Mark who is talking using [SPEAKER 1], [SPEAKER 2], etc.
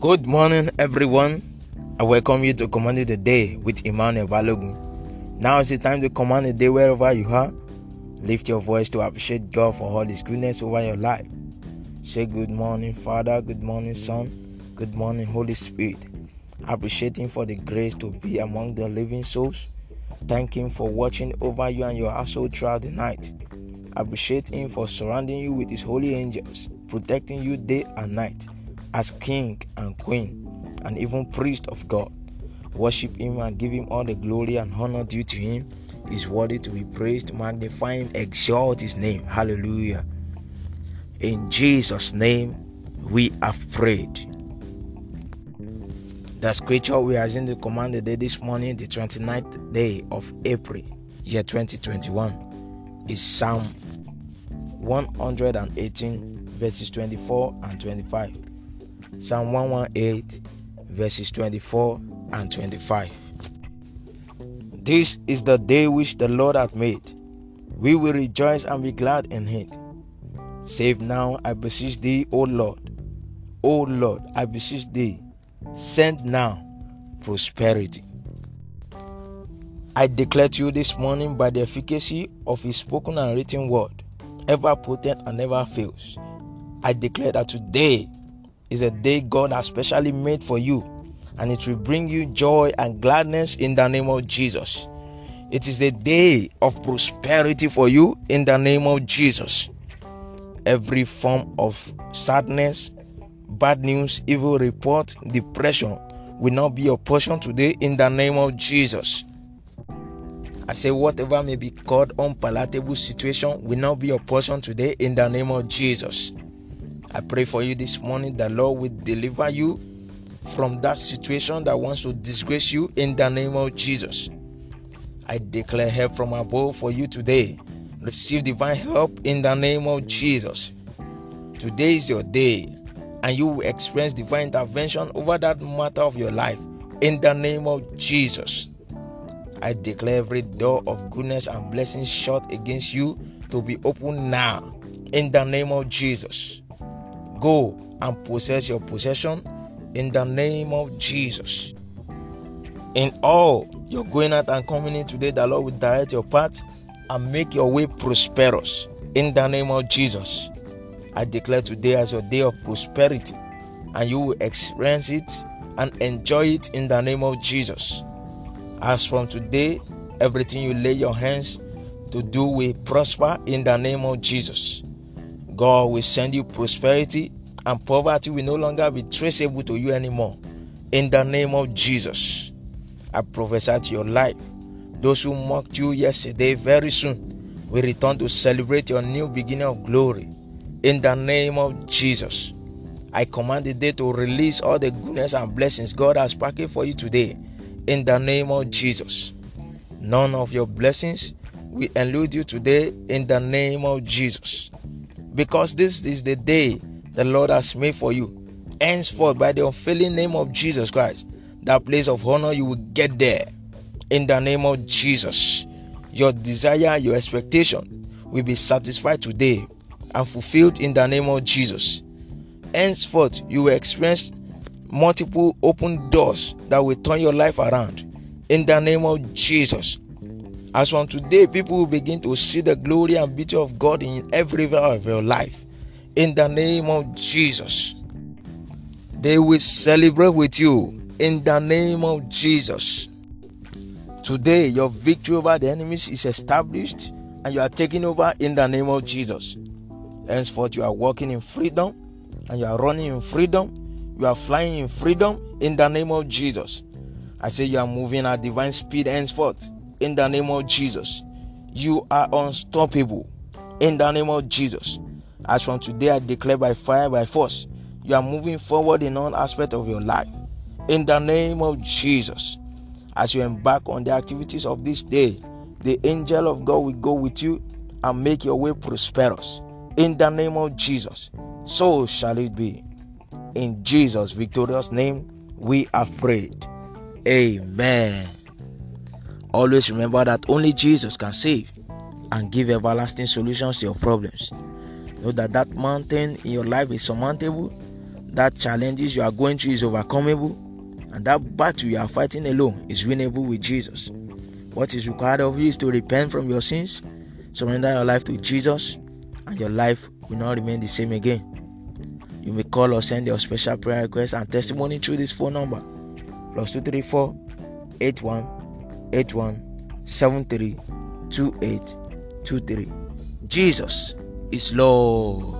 [SPEAKER 1] Good morning, everyone. I welcome you to Command the Day with Emmanuel Balogun. Now is the time to command the day wherever you are. Lift your voice to appreciate God for all His goodness over your life. Say good morning, Father. Good morning, Son. Good morning, Holy Spirit. Appreciate Him for the grace to be among the living souls. Thank Him for watching over you and your household throughout the night. Appreciate Him for surrounding you with His holy angels, protecting you day and night as King and Queen and even priest of God. Worship Him and give Him all the glory and honor due to Him. Is worthy to be praised, magnify Him, exalt His name. Hallelujah. In Jesus' name, we have prayed. The scripture we are in the command the day this morning, the 29th day of April, year 2021, is Psalm 118, verses 24 and 25. Psalm 118, verses 24 and 25. This is the day which the Lord hath made. We will rejoice and be glad in it. Save now, I beseech thee, O Lord. O Lord, I beseech thee, send now prosperity. I declare to you this morning by the efficacy of his spoken and written word, ever potent and never fails. I declare that today is a day God has specially made for you, and it will bring you joy and gladness in the name of Jesus. It is a day of prosperity for you in the name of Jesus. Every form of sadness, bad news, evil report, depression will not be your portion today in the name of Jesus. I say, whatever may be called unpalatable situation will not be your portion today in the name of Jesus. I pray for you this morning that Lord will deliver you from that situation that wants to disgrace you in the name of Jesus. I declare help from above for you today. Receive divine help in the name of Jesus. Today is your day, and you will experience divine intervention over that matter of your life in the name of Jesus. I declare every door of goodness and blessings shut against you to be opened now in the name of Jesus. Go and possess your possession in the name of Jesus. In all you're going out and coming in today, the Lord will direct your path and make your way prosperous in the name of Jesus. I declare today as your day of prosperity, and you will experience it and enjoy it in the name of Jesus. As from today, everything you lay your hands to do will prosper in the name of Jesus. God will send you prosperity, and poverty will no longer be traceable to you anymore. In the name of Jesus, I prophesy to your life. Those who mocked you yesterday, very soon will return to celebrate your new beginning of glory. In the name of Jesus, I command the day to release all the goodness and blessings God has packed for you today. In the name of Jesus, none of your blessings will elude you today. In the name of Jesus because this is the day the Lord has made for you. Henceforth, by the unfailing name of Jesus Christ, that place of honor you will get there. In the name of Jesus, your desire, your expectation will be satisfied today and fulfilled in the name of Jesus. Henceforth, you will experience multiple open doors that will turn your life around. In the name of Jesus, as from today, people will begin to see the glory and beauty of God in every area of your life. In the name of Jesus, they will celebrate with you. In the name of Jesus. Today, your victory over the enemies is established and you are taking over in the name of Jesus. Henceforth, you are walking in freedom and you are running in freedom. You are flying in freedom in the name of Jesus. I say you are moving at divine speed henceforth in the name of Jesus. You are unstoppable in the name of Jesus. As from today, I declare by fire, by force, you are moving forward in all aspects of your life in the name of Jesus. As you embark on the activities of this day, the angel of God will go with you and make your way prosperous in the name of Jesus. So shall it be. In Jesus' victorious name, we have prayed. Amen. Always remember that only Jesus can save and give everlasting solutions to your problems. Know that that mountain in your life is surmountable. that challenges you are going through is overcomable and that battle you are fighting alone is winnable with Jesus. What is required of you is to repent from your sins, surrender your life to Jesus, and your life will not remain the same again. You may call or send your special prayer request and testimony through this phone number plus 234 81 81 73 28 23. Jesus is Lord.